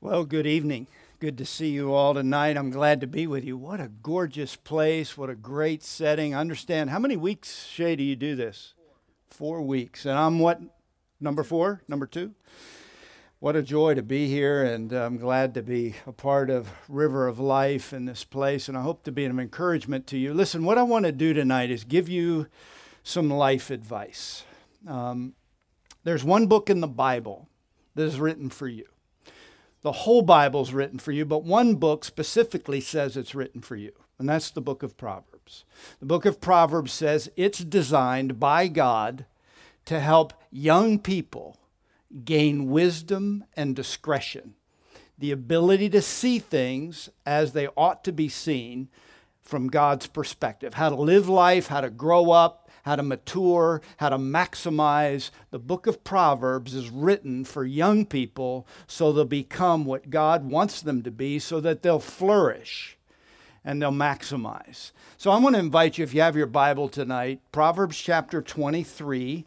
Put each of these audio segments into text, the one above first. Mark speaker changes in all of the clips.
Speaker 1: Well, good evening. Good to see you all tonight. I'm glad to be with you. What a gorgeous place. What a great setting. Understand how many weeks, Shay, do you do this? Four, four weeks. And I'm what? Number four? Number two? What a joy to be here, and I'm glad to be a part of River of Life in this place, and I hope to be an encouragement to you. Listen, what I want to do tonight is give you some life advice. Um, there's one book in the Bible that is written for you. The whole Bible's written for you, but one book specifically says it's written for you, and that's the book of Proverbs. The book of Proverbs says it's designed by God to help young people gain wisdom and discretion, the ability to see things as they ought to be seen from God's perspective, how to live life, how to grow up, how to mature, how to maximize. The book of Proverbs is written for young people so they'll become what God wants them to be so that they'll flourish and they'll maximize. So I want to invite you, if you have your Bible tonight, Proverbs chapter 23.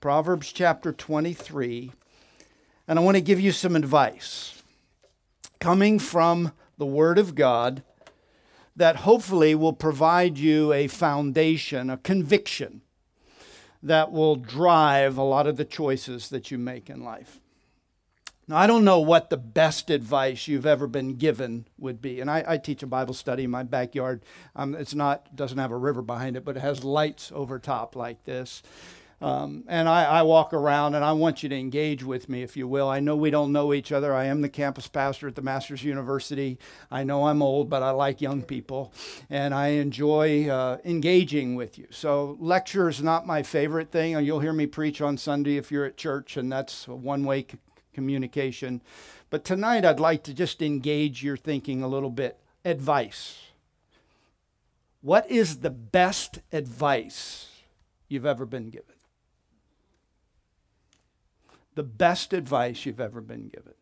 Speaker 1: Proverbs chapter 23. And I want to give you some advice coming from the Word of God that hopefully will provide you a foundation, a conviction that will drive a lot of the choices that you make in life. Now, I don't know what the best advice you've ever been given would be. And I, I teach a Bible study in my backyard. Um, it's not, doesn't have a river behind it, but it has lights over top like this. Um, and I, I, walk around and I want you to engage with me, if you will. I know we don't know each other. I am the campus pastor at the Masters University. I know I'm old, but I like young people and I enjoy uh, engaging with you. So, lecture is not my favorite thing. You'll hear me preach on Sunday if you're at church, and that's one way c- communication. But tonight, I'd like to just engage your thinking a little bit. Advice. What is the best advice you've ever been given? The best advice you've ever been given.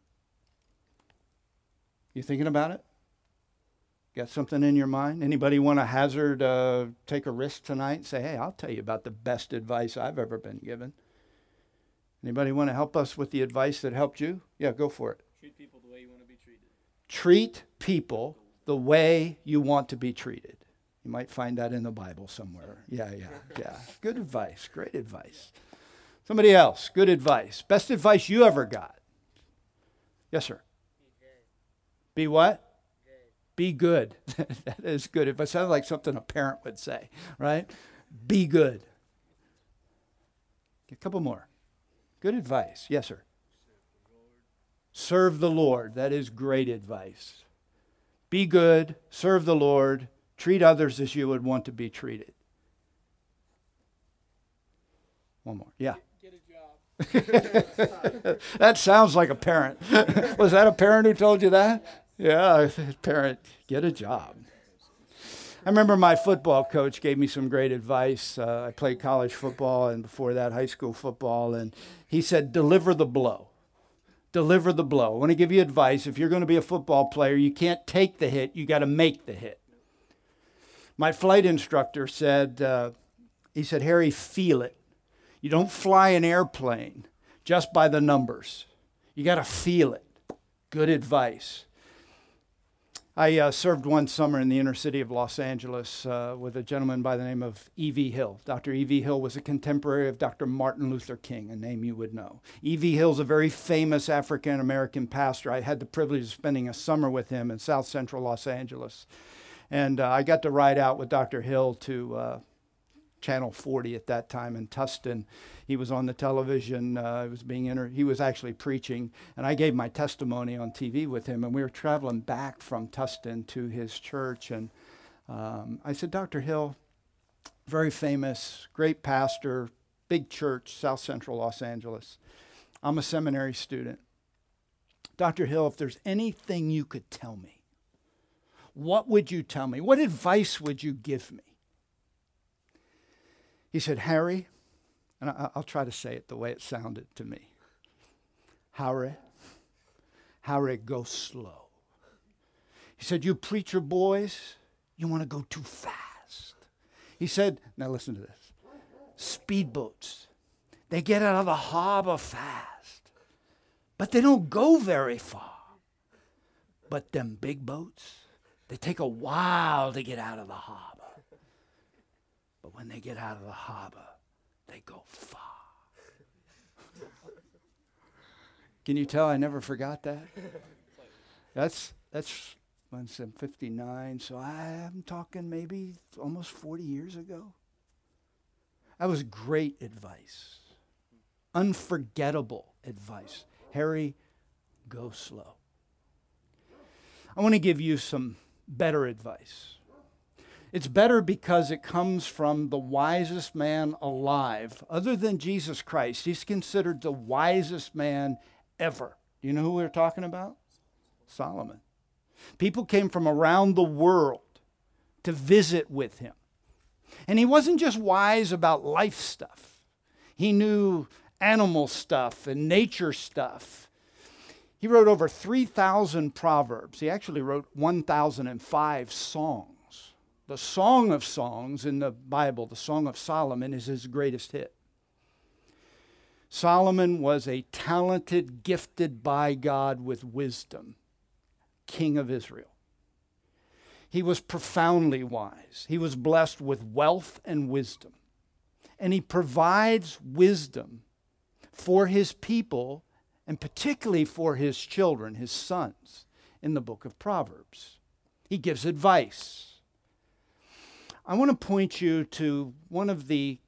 Speaker 1: You thinking about it? Got something in your mind? Anybody want to hazard, uh, take a risk tonight and say, hey, I'll tell you about the best advice I've ever been given? Anybody want to help us with the advice that helped you? Yeah, go for it.
Speaker 2: Treat people the way you want to be treated.
Speaker 1: Treat people the way you want to be treated. You might find that in the Bible somewhere. Yeah, yeah, yeah. Good advice. Great advice. Somebody else, good advice. Best advice you ever got. Yes, sir. Be, Be what? Good. Be good. that is good. If it sounds like something a parent would say, right? Be good. A couple more. Good advice. Yes, sir. Serve the Lord. That is great advice. Be good, serve the Lord, treat others as you would want to be treated. One more. Yeah. that sounds like a parent. Was that a parent who told you that? Yeah, parent, get a job. I remember my football coach gave me some great advice. Uh, I played college football and before that, high school football. And he said, deliver the blow. Deliver the blow. I want to give you advice. If you're going to be a football player, you can't take the hit, you got to make the hit. My flight instructor said, uh, he said, Harry, feel it. You don't fly an airplane just by the numbers. You got to feel it. Good advice. I uh, served one summer in the inner city of Los Angeles uh, with a gentleman by the name of E.V. Hill. Dr. E.V. Hill was a contemporary of Dr. Martin Luther King, a name you would know. E.V. Hill is a very famous African American pastor. I had the privilege of spending a summer with him in south central Los Angeles. And uh, I got to ride out with Dr. Hill to uh, Channel 40 at that time in Tustin. He was on the television. Uh, was being inter- he was actually preaching, and I gave my testimony on TV with him. And we were traveling back from Tustin to his church, and um, I said, Dr. Hill, very famous, great pastor, big church, South Central Los Angeles. I'm a seminary student. Dr. Hill, if there's anything you could tell me, what would you tell me? What advice would you give me? He said, Harry, and I'll try to say it the way it sounded to me Harry, Harry, go slow. He said, You preacher boys, you want to go too fast. He said, Now listen to this speedboats, they get out of the harbor fast, but they don't go very far. But them big boats, they take a while to get out of the harbor. But when they get out of the harbor, they go far. Can you tell I never forgot that? That's that's when I'm 59, so I'm talking maybe almost 40 years ago. That was great advice. Unforgettable advice. Harry, go slow. I want to give you some better advice. It's better because it comes from the wisest man alive, other than Jesus Christ. He's considered the wisest man ever. Do you know who we're talking about? Solomon. People came from around the world to visit with him. And he wasn't just wise about life stuff, he knew animal stuff and nature stuff. He wrote over 3,000 proverbs. He actually wrote 1,005 songs. The Song of Songs in the Bible, the Song of Solomon, is his greatest hit. Solomon was a talented, gifted by God with wisdom, king of Israel. He was profoundly wise. He was blessed with wealth and wisdom. And he provides wisdom for his people and particularly for his children, his sons, in the book of Proverbs. He gives advice. I want to point you to one of the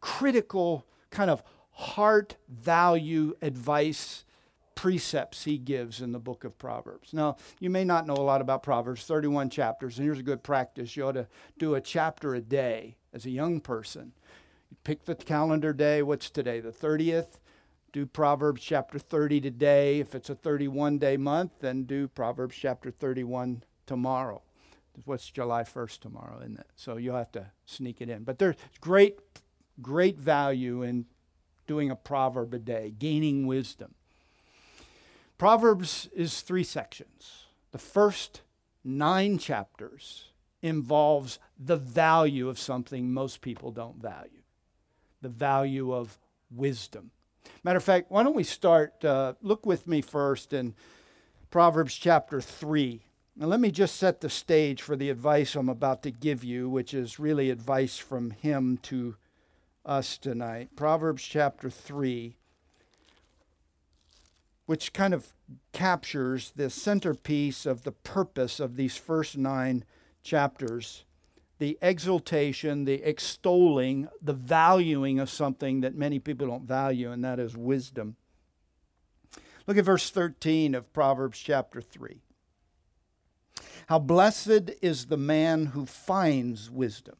Speaker 1: critical kind of heart value advice precepts he gives in the book of Proverbs. Now, you may not know a lot about Proverbs, 31 chapters, and here's a good practice. You ought to do a chapter a day as a young person. You pick the calendar day. What's today? The 30th. Do Proverbs chapter 30 today. If it's a 31 day month, then do Proverbs chapter 31 tomorrow what's July 1st tomorrow, isn't it? So you'll have to sneak it in. But there's great, great value in doing a proverb a day, gaining wisdom. Proverbs is three sections. The first nine chapters involves the value of something most people don't value the value of wisdom. Matter of fact, why don't we start? Uh, look with me first in Proverbs chapter 3. Now, let me just set the stage for the advice I'm about to give you, which is really advice from him to us tonight. Proverbs chapter 3, which kind of captures the centerpiece of the purpose of these first nine chapters the exaltation, the extolling, the valuing of something that many people don't value, and that is wisdom. Look at verse 13 of Proverbs chapter 3. How blessed is the man who finds wisdom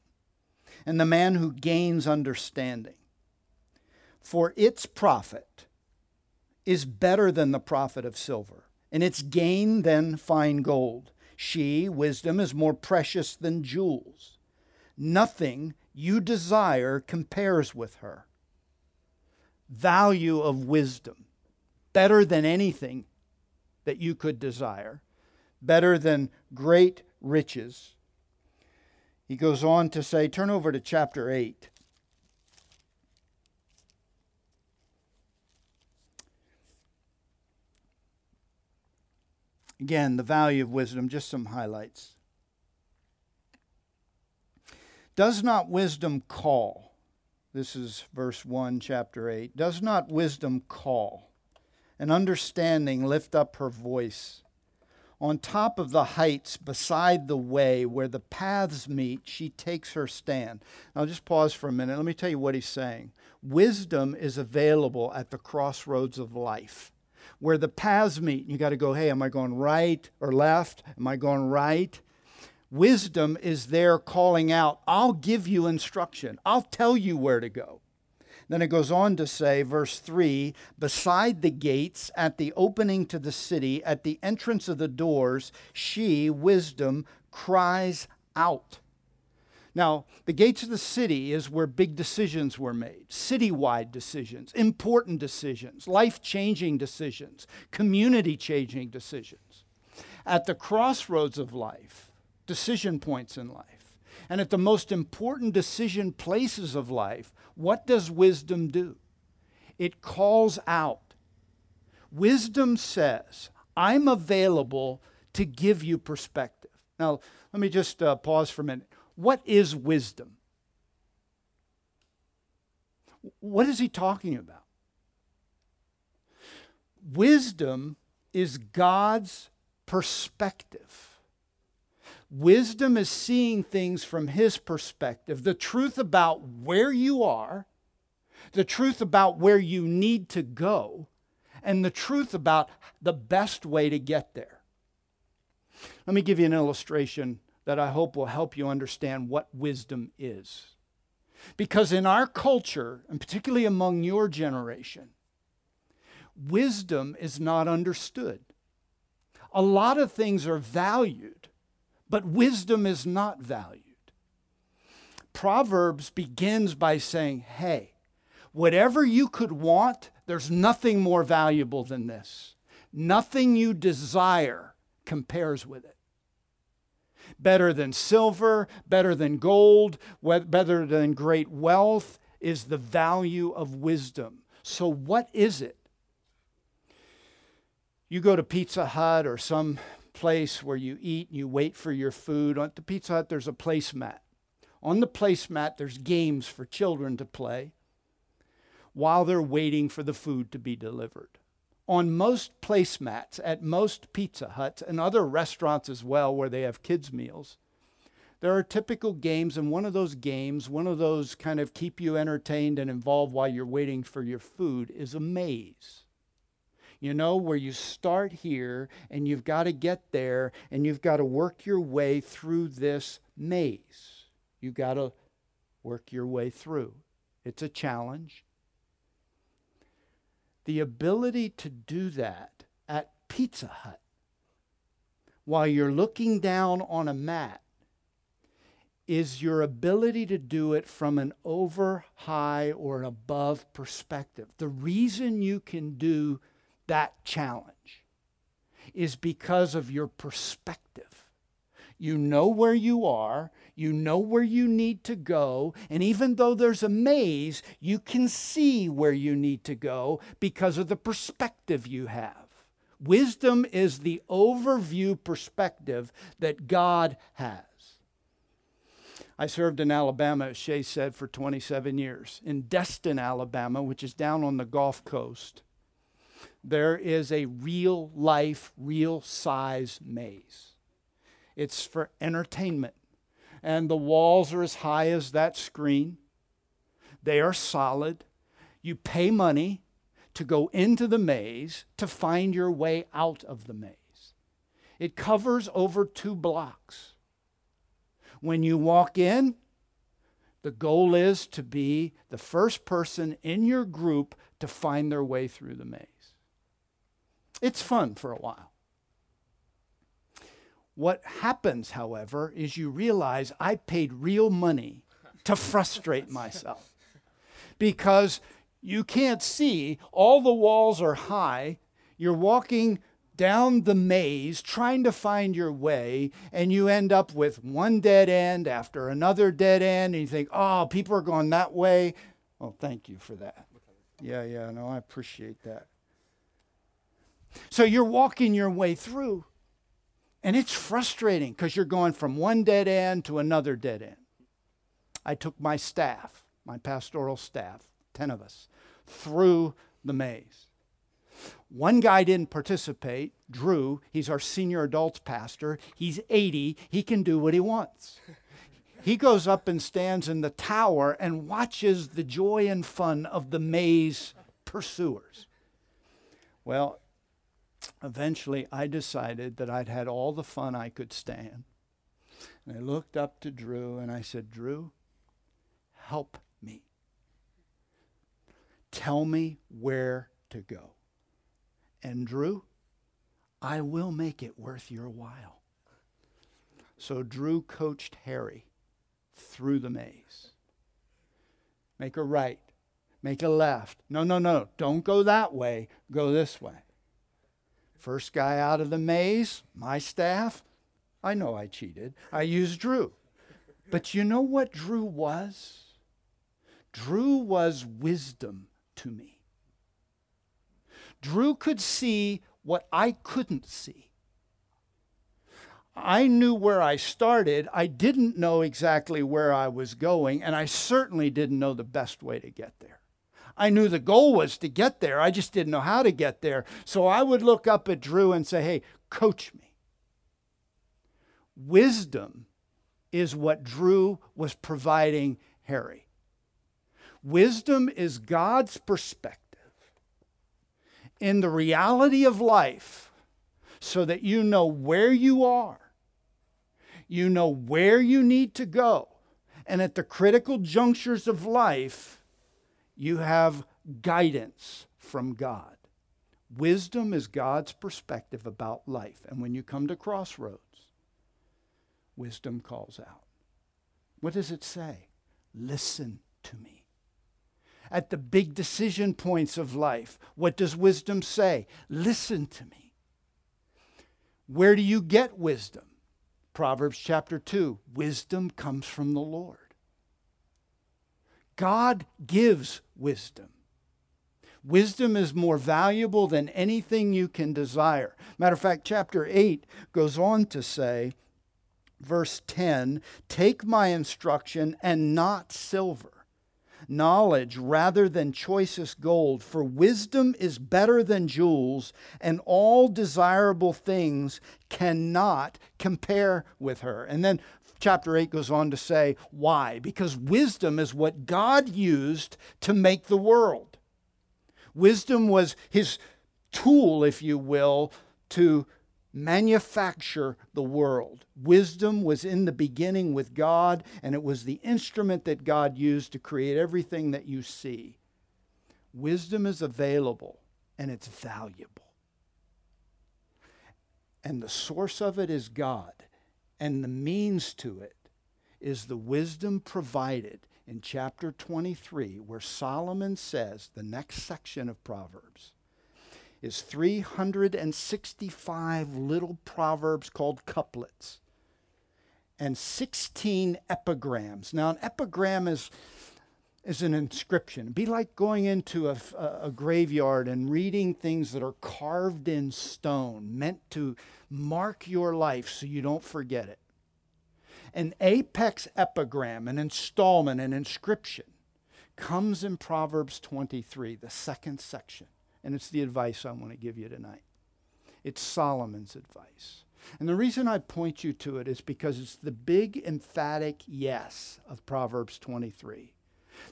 Speaker 1: and the man who gains understanding. For its profit is better than the profit of silver, and its gain than fine gold. She, wisdom, is more precious than jewels. Nothing you desire compares with her. Value of wisdom, better than anything that you could desire better than great riches. He goes on to say, turn over to chapter 8. Again, the value of wisdom, just some highlights. Does not wisdom call? This is verse 1, chapter 8. Does not wisdom call? And understanding lift up her voice. On top of the heights beside the way where the paths meet, she takes her stand. Now, just pause for a minute. Let me tell you what he's saying. Wisdom is available at the crossroads of life where the paths meet. You got to go, hey, am I going right or left? Am I going right? Wisdom is there calling out, I'll give you instruction, I'll tell you where to go. Then it goes on to say, verse 3 Beside the gates, at the opening to the city, at the entrance of the doors, she, wisdom, cries out. Now, the gates of the city is where big decisions were made citywide decisions, important decisions, life changing decisions, community changing decisions. At the crossroads of life, decision points in life, and at the most important decision places of life, what does wisdom do? It calls out. Wisdom says, I'm available to give you perspective. Now, let me just uh, pause for a minute. What is wisdom? What is he talking about? Wisdom is God's perspective. Wisdom is seeing things from his perspective, the truth about where you are, the truth about where you need to go, and the truth about the best way to get there. Let me give you an illustration that I hope will help you understand what wisdom is. Because in our culture, and particularly among your generation, wisdom is not understood. A lot of things are valued, but wisdom is not valued. Proverbs begins by saying, hey, whatever you could want, there's nothing more valuable than this. Nothing you desire compares with it. Better than silver, better than gold, better than great wealth is the value of wisdom. So, what is it? You go to Pizza Hut or some place where you eat and you wait for your food. At the Pizza Hut, there's a placemat. On the placemat, there's games for children to play while they're waiting for the food to be delivered. On most placemats at most Pizza Huts and other restaurants as well, where they have kids' meals, there are typical games, and one of those games, one of those kind of keep you entertained and involved while you're waiting for your food, is a maze. You know, where you start here and you've got to get there and you've got to work your way through this maze. You've got to work your way through. It's a challenge the ability to do that at Pizza Hut while you're looking down on a mat is your ability to do it from an over high or above perspective. The reason you can do that challenge is because of your perspective. You know where you are, you know where you need to go. And even though there's a maze, you can see where you need to go because of the perspective you have. Wisdom is the overview perspective that God has. I served in Alabama, as Shay said, for 27 years. In Destin, Alabama, which is down on the Gulf Coast, there is a real life, real size maze. It's for entertainment and the walls are as high as that screen. They are solid. You pay money to go into the maze to find your way out of the maze. It covers over two blocks. When you walk in, the goal is to be the first person in your group to find their way through the maze. It's fun for a while. What happens, however, is you realize I paid real money to frustrate myself because you can't see, all the walls are high, you're walking down the maze trying to find your way, and you end up with one dead end after another dead end, and you think, oh, people are going that way. Well, thank you for that. Yeah, yeah, no, I appreciate that. So you're walking your way through, and it's frustrating because you're going from one dead end to another dead end. I took my staff, my pastoral staff, 10 of us, through the maze. One guy didn't participate, Drew. He's our senior adults pastor. He's 80. He can do what he wants. He goes up and stands in the tower and watches the joy and fun of the maze pursuers. Well, eventually I decided that I'd had all the fun I could stand. And I looked up to Drew and I said, Drew, help me. Tell me where to go. And Drew, I will make it worth your while. So Drew coached Harry through the maze. Make a right, make a left. No, no, no, don't go that way, go this way. First guy out of the maze, my staff. I know I cheated. I used Drew. But you know what Drew was? Drew was wisdom to me. Drew could see what I couldn't see. I knew where I started. I didn't know exactly where I was going, and I certainly didn't know the best way to get there. I knew the goal was to get there. I just didn't know how to get there. So I would look up at Drew and say, hey, coach me. Wisdom is what Drew was providing Harry. Wisdom is God's perspective in the reality of life so that you know where you are, you know where you need to go, and at the critical junctures of life, you have guidance from God. Wisdom is God's perspective about life. And when you come to crossroads, wisdom calls out. What does it say? Listen to me. At the big decision points of life, what does wisdom say? Listen to me. Where do you get wisdom? Proverbs chapter 2 Wisdom comes from the Lord. God gives wisdom. Wisdom is more valuable than anything you can desire. Matter of fact, chapter 8 goes on to say, verse 10 Take my instruction and not silver, knowledge rather than choicest gold, for wisdom is better than jewels, and all desirable things cannot compare with her. And then chapter 8 goes on to say, Why? Because wisdom is what God used to make the world. Wisdom was his tool, if you will, to manufacture the world. Wisdom was in the beginning with God, and it was the instrument that God used to create everything that you see. Wisdom is available and it's valuable. And the source of it is God, and the means to it is the wisdom provided in chapter 23, where Solomon says, the next section of Proverbs, is 365 little proverbs called couplets and 16 epigrams. Now, an epigram is, is an inscription. It'd be like going into a, a, graveyard and reading things that are carved in stone, meant to mark your life so you don't forget it. An apex epigram, an installment, an inscription, comes in Proverbs 23, the second section. And it's the advice I want to give you tonight. It's Solomon's advice. And the reason I point you to it is because it's the big emphatic yes of Proverbs 23.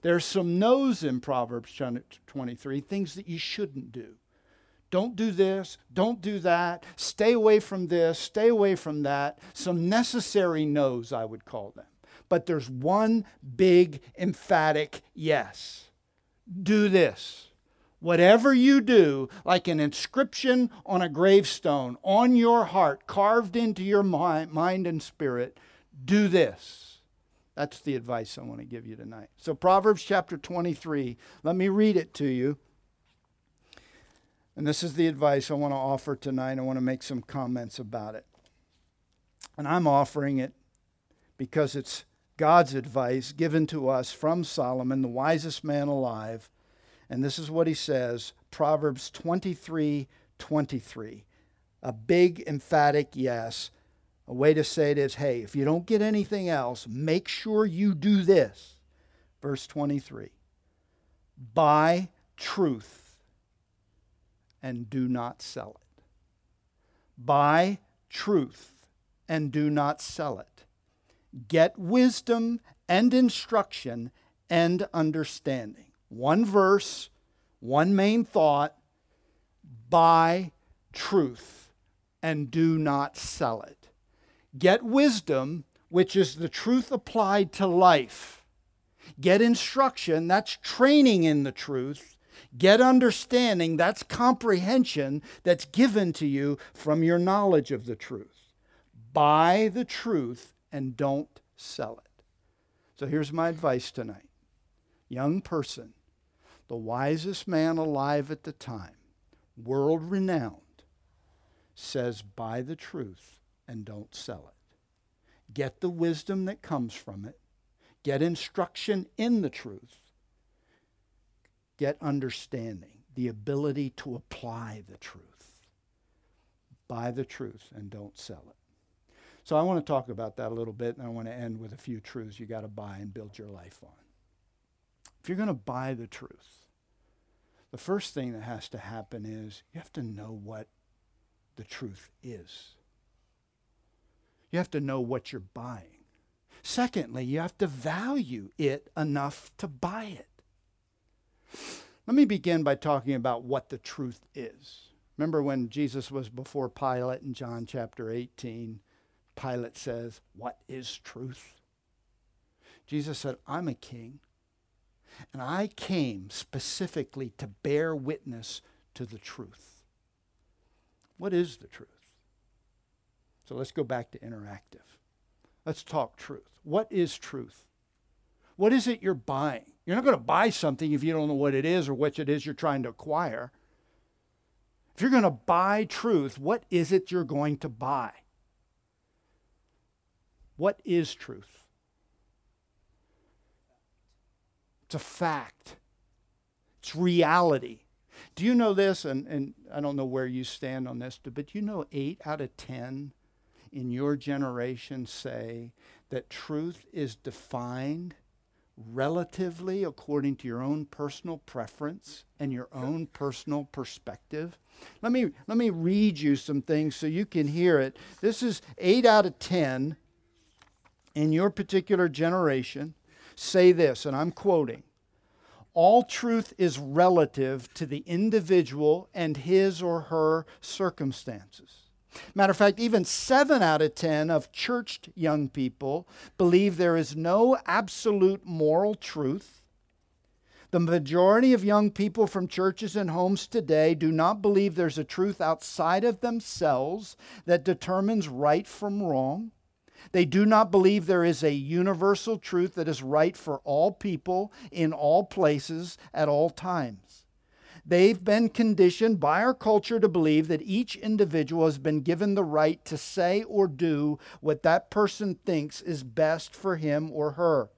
Speaker 1: There's some no's in Proverbs 23, things that you shouldn't do. Don't do this, don't do that, stay away from this, stay away from that. Some necessary no's, I would call them. But there's one big emphatic yes. Do this. Whatever you do, like an inscription on a gravestone, on your heart, carved into your mind and spirit, do this. That's the advice I want to give you tonight. So, Proverbs chapter 23, let me read it to you. And this is the advice I want to offer tonight. I want to make some comments about it. And I'm offering it because it's God's advice given to us from Solomon, the wisest man alive and this is what he says Proverbs 23 23. A big, emphatic yes. A way to say it is hey, if you don't get anything else, make sure you do this. Verse 23 Buy truth and do not sell it. Buy truth and do not sell it. Get wisdom and instruction and understanding one verse, one main thought buy truth and do not sell it. Get wisdom, which is the truth applied to life. Get instruction, that's training in the truth. Get understanding, that's comprehension that's given to you from your knowledge of the truth. Buy the truth and don't sell it. So here's my advice tonight. Young person, the wisest man alive at the time, world renowned, says, Buy the truth and don't sell it. Get the wisdom that comes from it, get instruction in the truth, get understanding, the ability to apply the truth. Buy the truth and don't sell it. So I want to talk about that a little bit, and I want to end with a few truths you got to buy and build your life on. If you're going to buy the truth, the first thing that has to happen is you have to know what the truth is. You have to know what you're buying. Secondly, you have to value it enough to buy it. Let me begin by talking about what the truth is. Remember when Jesus was before Pilate in John chapter 18? Pilate says, What is truth? Jesus said, I'm a king, and I came specifically to bear witness to the truth. What is the truth? So let's go back to interactive. Let's talk truth. What is truth? What is it you're buying? You're not going to buy something if you don't know what it is or what it is you're trying to acquire. If you're going to buy truth, what is it you're going to buy? What is truth? It's a fact. It's reality. Do you know this? And, and I don't know where you stand on this, but do you know eight out of 10 in your generation say that truth is defined relatively according to your own personal preference and your own personal perspective. Let me, let me read you some things so you can hear it. This is 8 out of 10 in your particular generation say this, and I'm quoting All truth is relative to the individual and his or her circumstances. Matter of fact, even seven out of 10 of churched young people believe there is no absolute moral truth. The majority of young people from churches and homes today do not believe there's a truth outside of themselves that determines right from wrong. They do not believe there is a universal truth that is right for all people in all places at all times. They've been conditioned by our culture to believe that each individual has been given the right to say or do what that person thinks is best for him or her.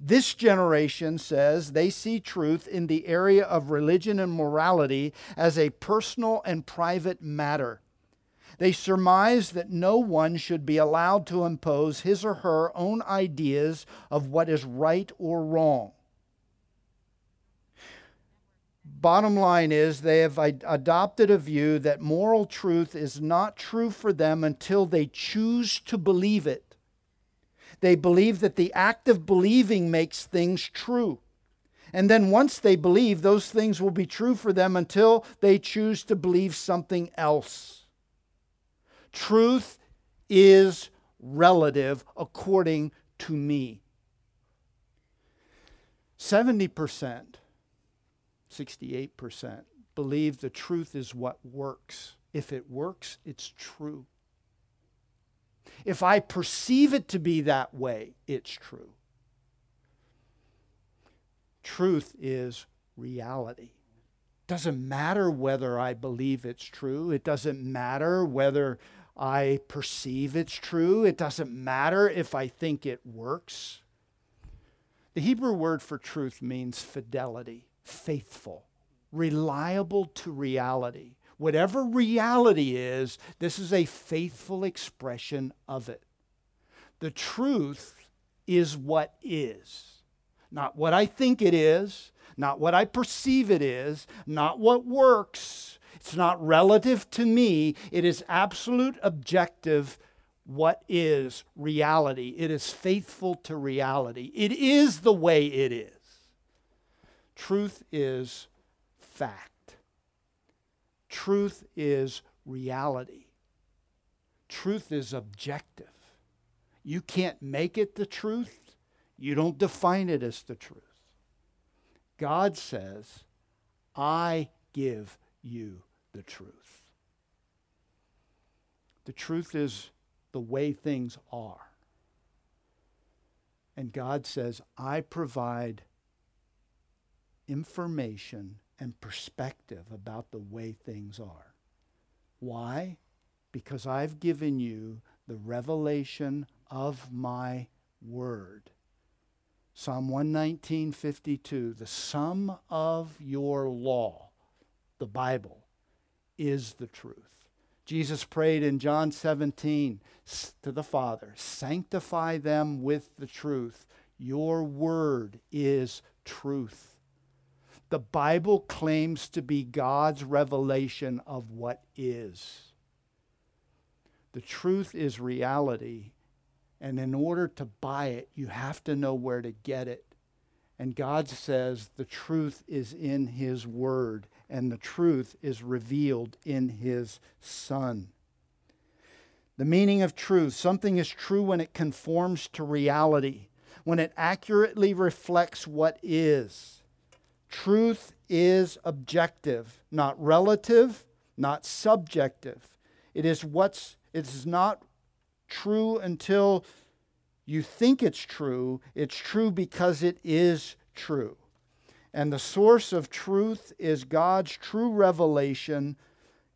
Speaker 1: This generation says they see truth in the area of religion and morality as a personal and private matter. They surmise that no one should be allowed to impose his or her own ideas of what is right or wrong. Bottom line is, they have adopted a view that moral truth is not true for them until they choose to believe it. They believe that the act of believing makes things true. And then once they believe, those things will be true for them until they choose to believe something else. Truth is relative according to me. 70% 68% believe the truth is what works. If it works, it's true. If I perceive it to be that way, it's true. Truth is reality. Doesn't matter whether I believe it's true. It doesn't matter whether I perceive it's true. It doesn't matter if I think it works. The Hebrew word for truth means fidelity faithful, reliable to reality. Whatever reality is, this is a faithful expression of it. The truth is what is, not what I think it is, not what I perceive it is, not what works. It's not relative to me. It is absolute objective what is reality. It is faithful to reality. It is the way it is. Truth is fact. Truth is reality. Truth is objective. You can't make it the truth. You don't define it as the truth. God says, I give you the truth. The truth is the way things are. And God says, I provide information and perspective about the way things are. Why? Because I've given you the revelation of my word. Psalm 119:52 The sum of your law, the Bible, is the truth. Jesus prayed in John 17 to the Father, Sanctify them with the truth. Your word is truth. The Bible claims to be God's revelation of what is. The truth is reality, and in order to buy it, you have to know where to get it. And God says the truth is in His Word, and the truth is revealed in His Son. The meaning of truth something is true when it conforms to reality, when it accurately reflects what is. Truth is objective, not relative, not subjective. It is what's it is not true until you think it's true. It's true because it is true. And the source of truth is God's true revelation.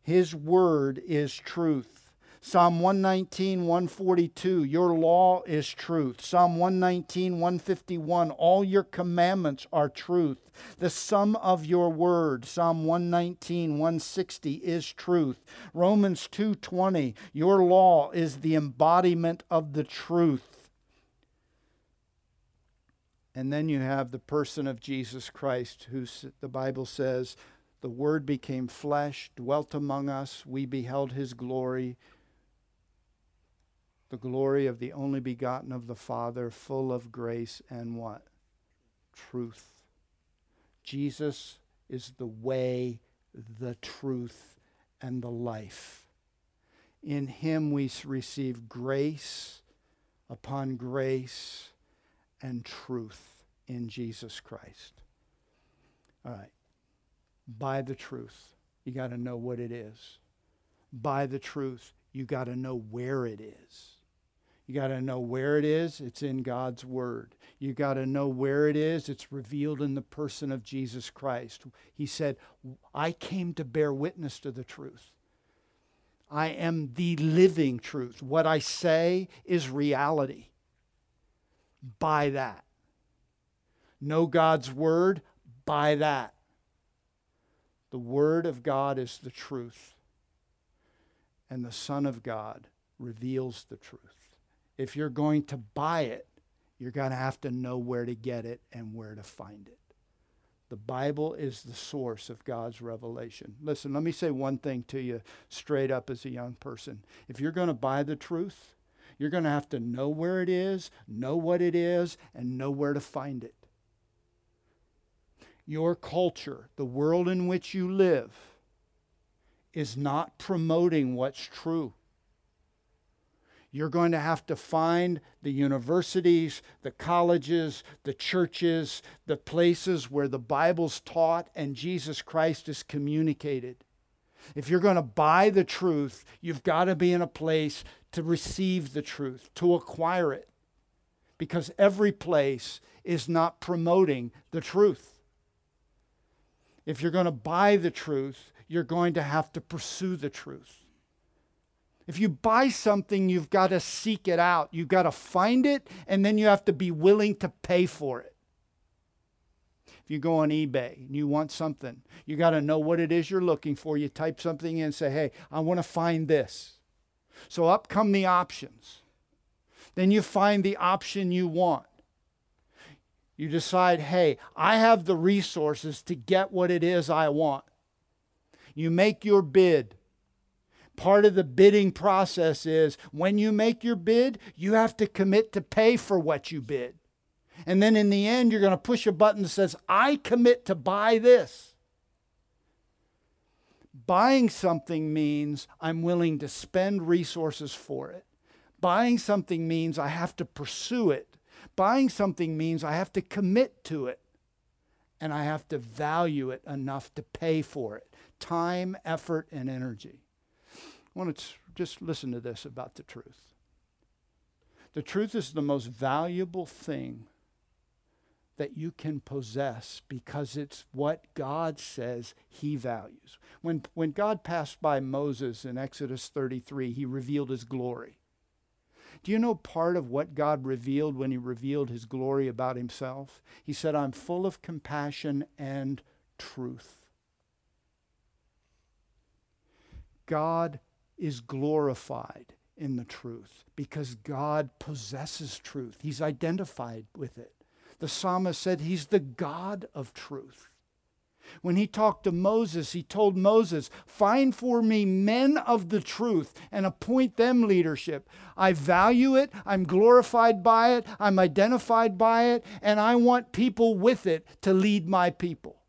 Speaker 1: His word is truth. Psalm 119, 142, your law is truth. Psalm 119, 151, all your commandments are truth. The sum of your word, Psalm 119, 160, is truth. Romans 2:20, your law is the embodiment of the truth. And then you have the person of Jesus Christ, who the Bible says, the Word became flesh, dwelt among us, we beheld his glory the glory of the only begotten of the Father, full of grace and what? Truth. Jesus is the way, the truth, and the life. In him we receive grace upon grace and truth in Jesus Christ. All right. Buy the truth, you got to know what it is. Buy the truth, you got to know where it is. You got to know where it is. It's in God's Word. You got to know where it is. It's revealed in the person of Jesus Christ. He said, I came to bear witness to the truth. I am the living truth. What I say is reality. Buy that. Know God's Word. Buy that. The Word of God is the truth. And the Son of God reveals the truth if you're going to buy it, you're going to have to know where to get it and where to find it. The Bible is the source of God's revelation. Listen, let me say one thing to you straight up as a young person. If you're going to buy the truth, you're going to have to know where it is, know what it is, and know where to find it. Your culture, the world in which you live, is not promoting what's true. You're going to have to find the universities, the colleges, the churches, the places where the Bible's taught and Jesus Christ is communicated. If you're going to buy the truth, you've got to be in a place to receive the truth, to acquire it. Because every place is not promoting the truth. If you're going to buy the truth, you're going to have to pursue the truth. If you buy something, you've got to seek it out. You've got to find it, and then you have to be willing to pay for it. If you go on eBay and you want something, you got to know what it is you're looking for. You type something in and say, hey, I want to find this. So up come the options. Then you find the option you want. You decide, hey, I have the resources to get what it is I want. You make your bid part of the bidding process is when you make your bid, you have to commit to pay for what you bid. And then in the end, you're going to push a button that says, I commit to buy this. Buying something means I'm willing to spend resources for it. Buying something means I have to pursue it. Buying something means I have to commit to it. And I have to value it enough to pay for it time, effort, and energy. I want to just listen to this about the truth. The truth is the most valuable thing that you can possess because it's what God says he values. When, when God passed by Moses in Exodus 33, he revealed his glory. Do you know part of what God revealed when he revealed his glory about himself? He said, I'm full of compassion and truth. God is glorified in the truth because God possesses truth. He's identified with it. The psalmist said he's the God of truth. When he talked to Moses, he told Moses, Find for me men of the truth and appoint them leadership. I value it, I'm glorified by it, I'm identified by it, and I want people with it to lead my people.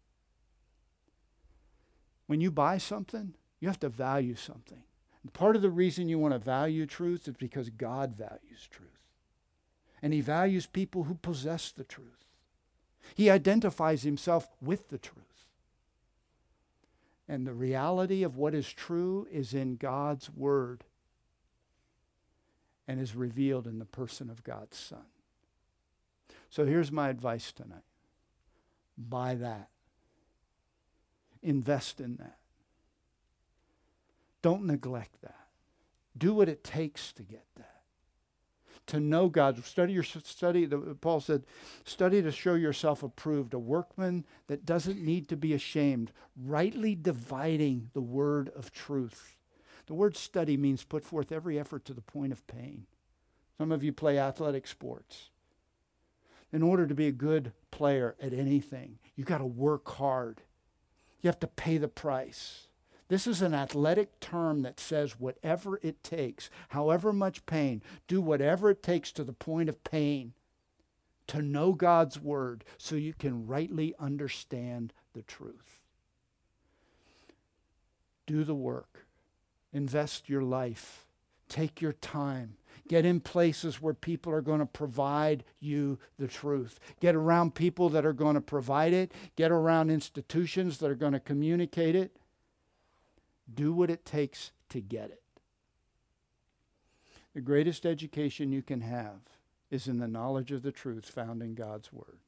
Speaker 1: When you buy something, you have to value something. Part of the reason you want to value truth is because God values truth. And he values people who possess the truth. He identifies himself with the truth. And the reality of what is true is in God's Word and is revealed in the person of God's Son. So here's my advice tonight buy that, invest in that. Don't neglect that. Do what it takes to get that to know God. Study your study. Paul said, study to show yourself approved, a workman that doesn't need to be ashamed, rightly dividing the word of truth. The word study means put forth every effort to the point of pain. Some of you play athletic sports. In order to be a good player at anything, you got to work hard. You have to pay the price. This is an athletic term that says whatever it takes, however much pain, do whatever it takes to the point of pain to know God's word so you can rightly understand the truth. Do the work, invest your life, take your time. Get in places where people are going to provide you the truth. Get around people that are going to provide it. Get around institutions that are going to communicate it. Do what it takes to get it. The greatest education you can have is in the knowledge of the truth found in God's Word.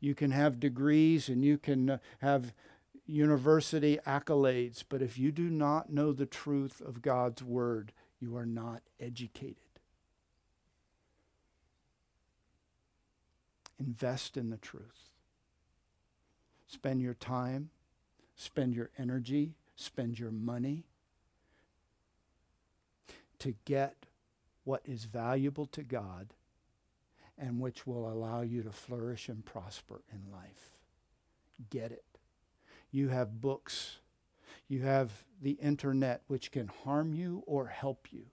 Speaker 1: You can have degrees and you can uh, have university accolades, but if you do not know the truth of God's Word, you are not educated. Invest in the truth. Spend your time, spend your energy, spend your money to get what is valuable to God and which will allow you to flourish and prosper in life. Get it. You have books. You have the internet, which can harm you or help you.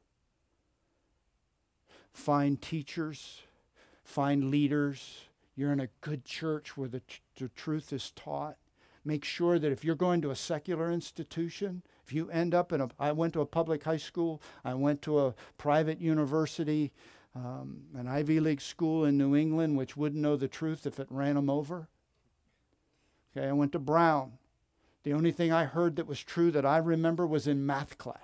Speaker 1: Find teachers, find leaders. You're in a good church where the, the truth is taught make sure that if you're going to a secular institution, if you end up in a, I went to a public high school, I went to a private university, um, an Ivy League school in New England, which wouldn't know the truth if it ran them over. Okay, I went to Brown. The only thing I heard that was true that I remember was in math class.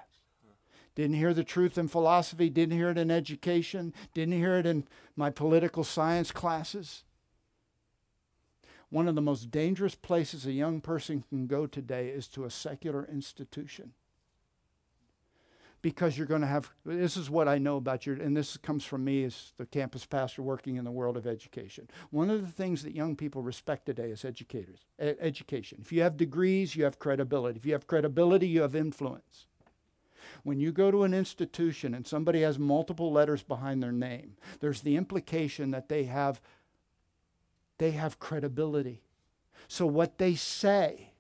Speaker 1: Didn't hear the truth in philosophy, didn't hear it in education, didn't hear it in my political science classes one of the most dangerous places a young person can go today is to a secular institution. Because you're going to have, this is what I know about your, and this comes from me as the campus pastor working in the world of education. One of the things that young people respect today is educators, education. If you have degrees, you have credibility. If you have credibility, you have influence. When you go to an institution and somebody has multiple letters behind their name, there's the implication that they have they have credibility. So what they say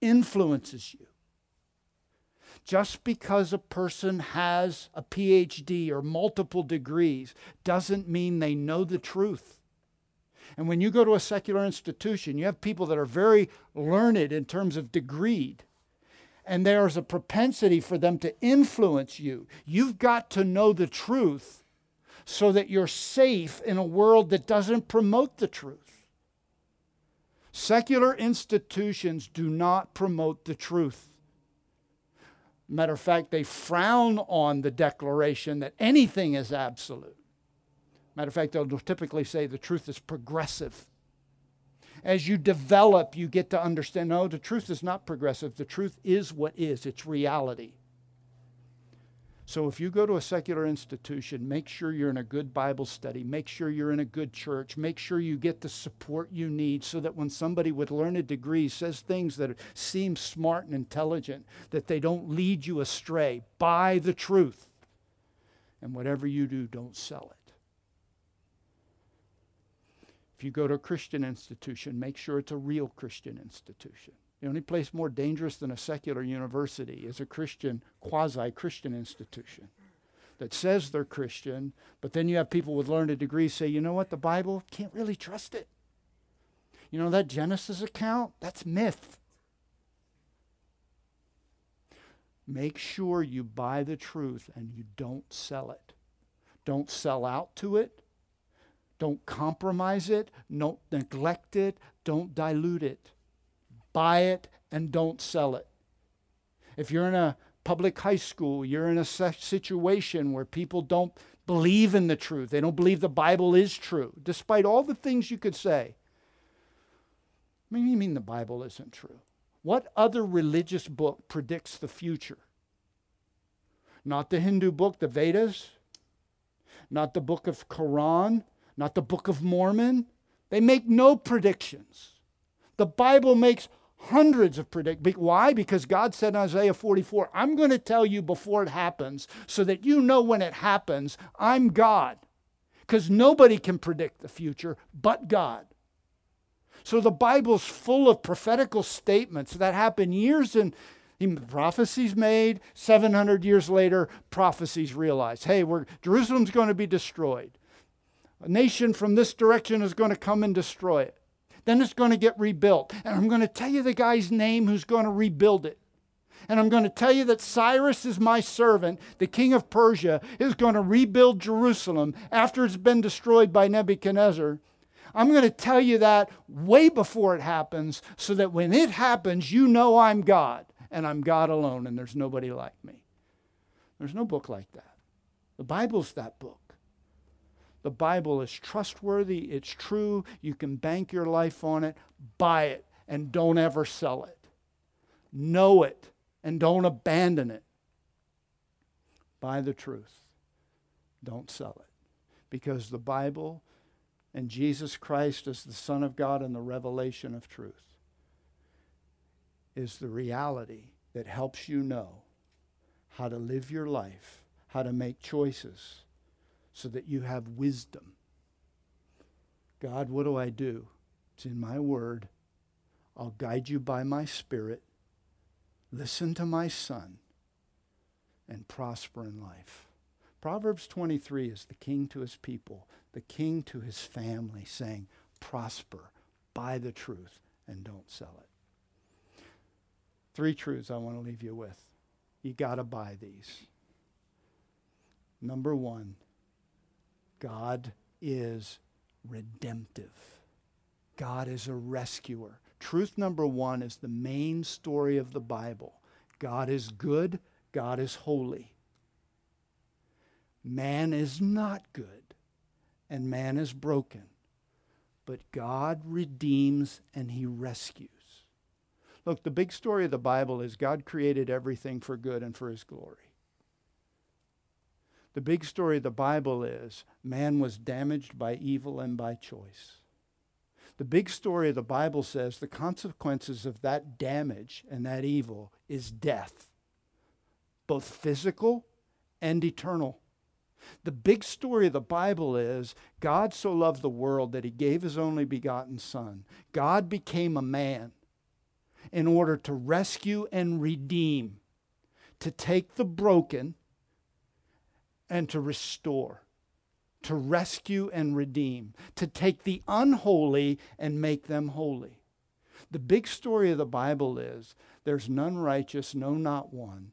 Speaker 1: influences you. Just because a person has a PhD or multiple degrees doesn't mean they know the truth. And when you go to a secular institution, you have people that are very learned in terms of degreed, and there's a propensity for them to influence you. You've got to know the truth so that you're safe in a world that doesn't promote the truth. Secular institutions do not promote the truth. Matter of fact, they frown on the declaration that anything is absolute. Matter of fact, they'll typically say the truth is progressive. As you develop, you get to understand no, the truth is not progressive. The truth is what is, it's reality. So if you go to a secular institution, make sure you're in a good Bible study, make sure you're in a good church, make sure you get the support you need so that when somebody with learned degrees says things that seem smart and intelligent, that they don't lead you astray. Buy the truth. And whatever you do, don't sell it. If you go to a Christian institution, make sure it's a real Christian institution. The only place more dangerous than a secular university is a Christian, quasi Christian institution that says they're Christian, but then you have people with learned degrees say, you know what, the Bible, can't really trust it. You know, that Genesis account, that's myth. Make sure you buy the truth and you don't sell it. Don't sell out to it. Don't compromise it. Don't neglect it. Don't dilute it buy it and don't sell it. If you're in a public high school, you're in a situation where people don't believe in the truth, they don't believe the Bible is true, despite all the things you could say. What do you mean the Bible isn't true? What other religious book predicts the future? Not the Hindu book, the Vedas, not the book of Quran, not the book of Mormon. They make no predictions. The Bible makes hundreds of predict. Why? Because God said in Isaiah 44, I'm going to tell you before it happens so that you know when it happens, I'm God. Because nobody can predict the future but God. So the Bible's full of prophetical statements that happen years and prophecies made 700 years later prophecies realized hey we're, jerusalem's going to be destroyed a nation from this direction is going to come and destroy it then it's going to get rebuilt. And I'm going to tell you the guy's name who's going to rebuild it. And I'm going to tell you that Cyrus is my servant, the king of Persia, is going to rebuild Jerusalem after it's been destroyed by Nebuchadnezzar. I'm going to tell you that way before it happens so that when it happens, you know I'm God and I'm God alone and there's nobody like me. There's no book like that. The Bible's that book. The Bible is trustworthy, it's true, you can bank your life on it. Buy it and don't ever sell it. Know it and don't abandon it. Buy the truth, don't sell it. Because the Bible and Jesus Christ as the Son of God and the revelation of truth is the reality that helps you know how to live your life, how to make choices so that you have wisdom. God, what do I do? It's in my word. I'll guide you by my spirit. Listen to my son and prosper in life. Proverbs 23 is the king to his people, the king to his family, saying, Prosper, buy the truth, and don't sell it. Three truths I want to leave you with. You got to buy these. Number one, God is redemptive. God is a rescuer. Truth number one is the main story of the Bible God is good, God is holy. Man is not good, and man is broken. But God redeems and he rescues. Look, the big story of the Bible is God created everything for good and for his glory. The big story of the Bible is man was damaged by evil and by choice. The big story of the Bible says the consequences of that damage and that evil is death, both physical and eternal. The big story of the Bible is God so loved the world that he gave his only begotten Son. God became a man in order to rescue and redeem, to take the broken and to restore, to rescue and redeem, to take the unholy and make them holy. The big story of the Bible is there's none righteous, no, not one.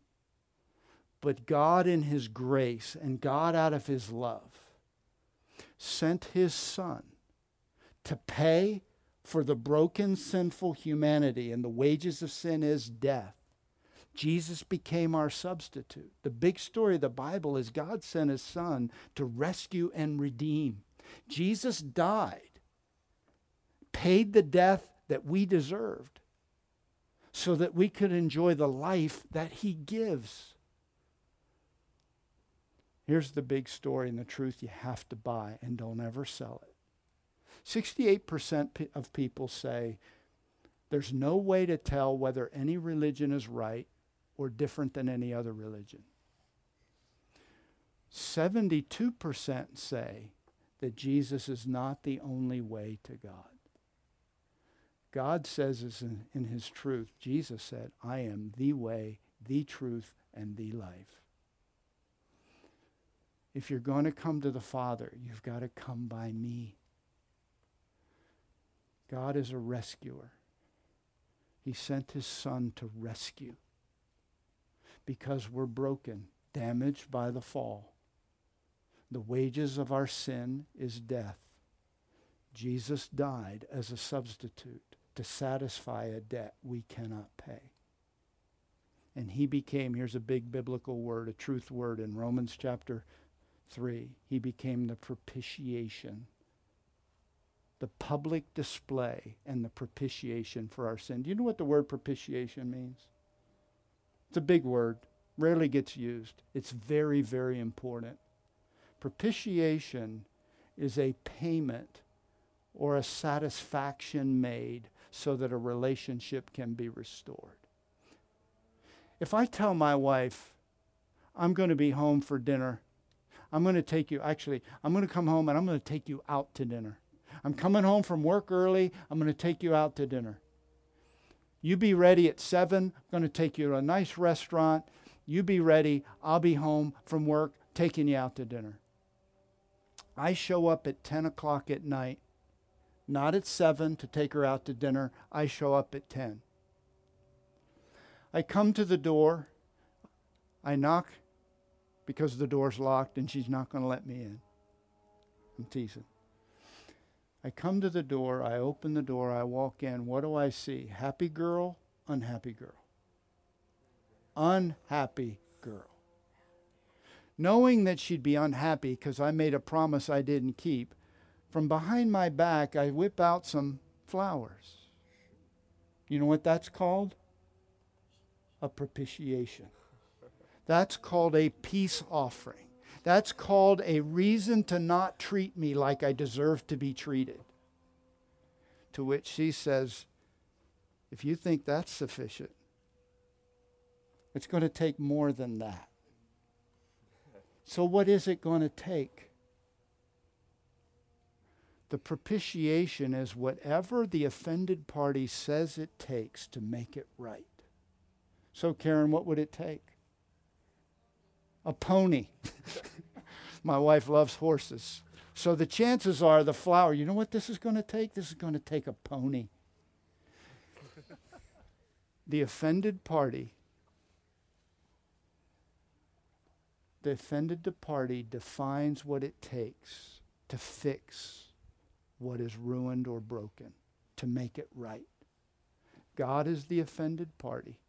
Speaker 1: But God, in His grace and God out of His love, sent His Son to pay for the broken, sinful humanity, and the wages of sin is death. Jesus became our substitute. The big story of the Bible is God sent his son to rescue and redeem. Jesus died, paid the death that we deserved, so that we could enjoy the life that he gives. Here's the big story and the truth you have to buy and don't ever sell it. 68% of people say there's no way to tell whether any religion is right or different than any other religion. 72% say that Jesus is not the only way to God. God says this in, in his truth. Jesus said, I am the way, the truth, and the life. If you're going to come to the Father, you've got to come by me. God is a rescuer. He sent his Son to rescue because we're broken, damaged by the fall. The wages of our sin is death. Jesus died as a substitute to satisfy a debt we cannot pay. And he became, here's a big biblical word, a truth word in Romans chapter 3. He became the propitiation, the public display and the propitiation for our sin. Do you know what the word propitiation means? It's a big word, rarely gets used. It's very, very important. Propitiation is a payment or a satisfaction made so that a relationship can be restored. If I tell my wife, I'm going to be home for dinner, I'm going to take you, actually, I'm going to come home and I'm going to take you out to dinner. I'm coming home from work early, I'm going to take you out to dinner. You be ready at 7, I'm going to take you to a nice restaurant. You be ready, I'll be home from work, taking you out to dinner. I show up at 10 o'clock at night not at 7 to take her out to dinner. I show up at 10. I come to the door. I knock because the door's locked and she's not going to let me in. I'm teasing. I come to the door. I open the door. I walk in. What do I see? Happy girl, unhappy girl. Unhappy girl. Knowing that she'd be unhappy because I made a promise I didn't keep, from behind my back, I whip out some flowers. You know what that's called? A propitiation. That's called a peace offering. That's called a reason to not treat me like I deserve to be treated. To which she says, If you think that's sufficient, it's going to take more than that. So, what is it going to take? The propitiation is whatever the offended party says it takes to make it right. So, Karen, what would it take? A pony. My wife loves horses. So the chances are the flower, you know what this is going to take? This is going to take a pony. the offended party, the offended party defines what it takes to fix what is ruined or broken, to make it right. God is the offended party.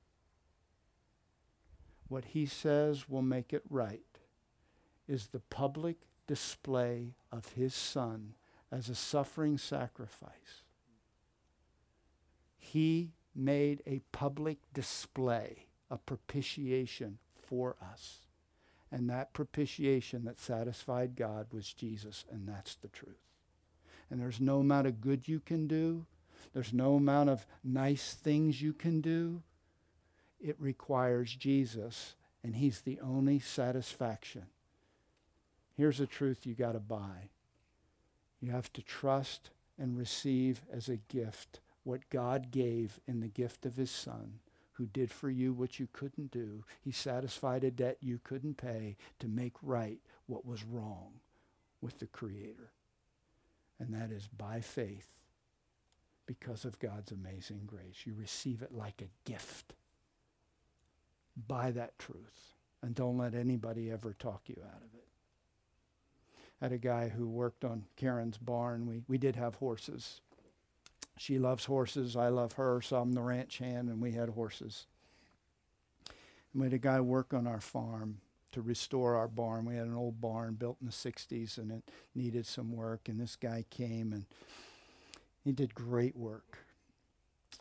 Speaker 1: What he says will make it right is the public display of his son as a suffering sacrifice. He made a public display, a propitiation for us. And that propitiation that satisfied God was Jesus, and that's the truth and there's no amount of good you can do, there's no amount of nice things you can do. It requires Jesus, and He's the only satisfaction. Here's a truth you got to buy you have to trust and receive as a gift what God gave in the gift of His Son who did for you what you couldn't do. He satisfied a debt you couldn't pay to make right what was wrong with the Creator and that is by faith because of God's amazing grace. You receive it like a gift. Buy that truth and don't let anybody ever talk you out of it. I had a guy who worked on Karen's barn. We, we did have horses. She loves horses. I love her, so I'm the ranch hand, and we had horses. And we had a guy work on our farm to restore our barn. We had an old barn built in the 60s and it needed some work. And this guy came and he did great work.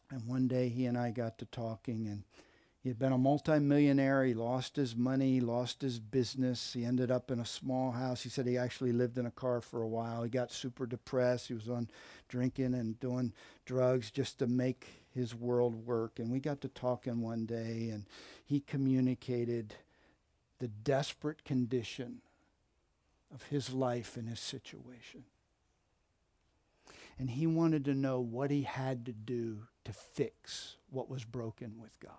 Speaker 1: And one day he and I got to talking and He had been a multimillionaire. He lost his money, lost his business. He ended up in a small house. He said he actually lived in a car for a while. He got super depressed. He was on drinking and doing drugs just to make his world work. And we got to talking one day, and he communicated the desperate condition of his life and his situation. And he wanted to know what he had to do to fix what was broken with God.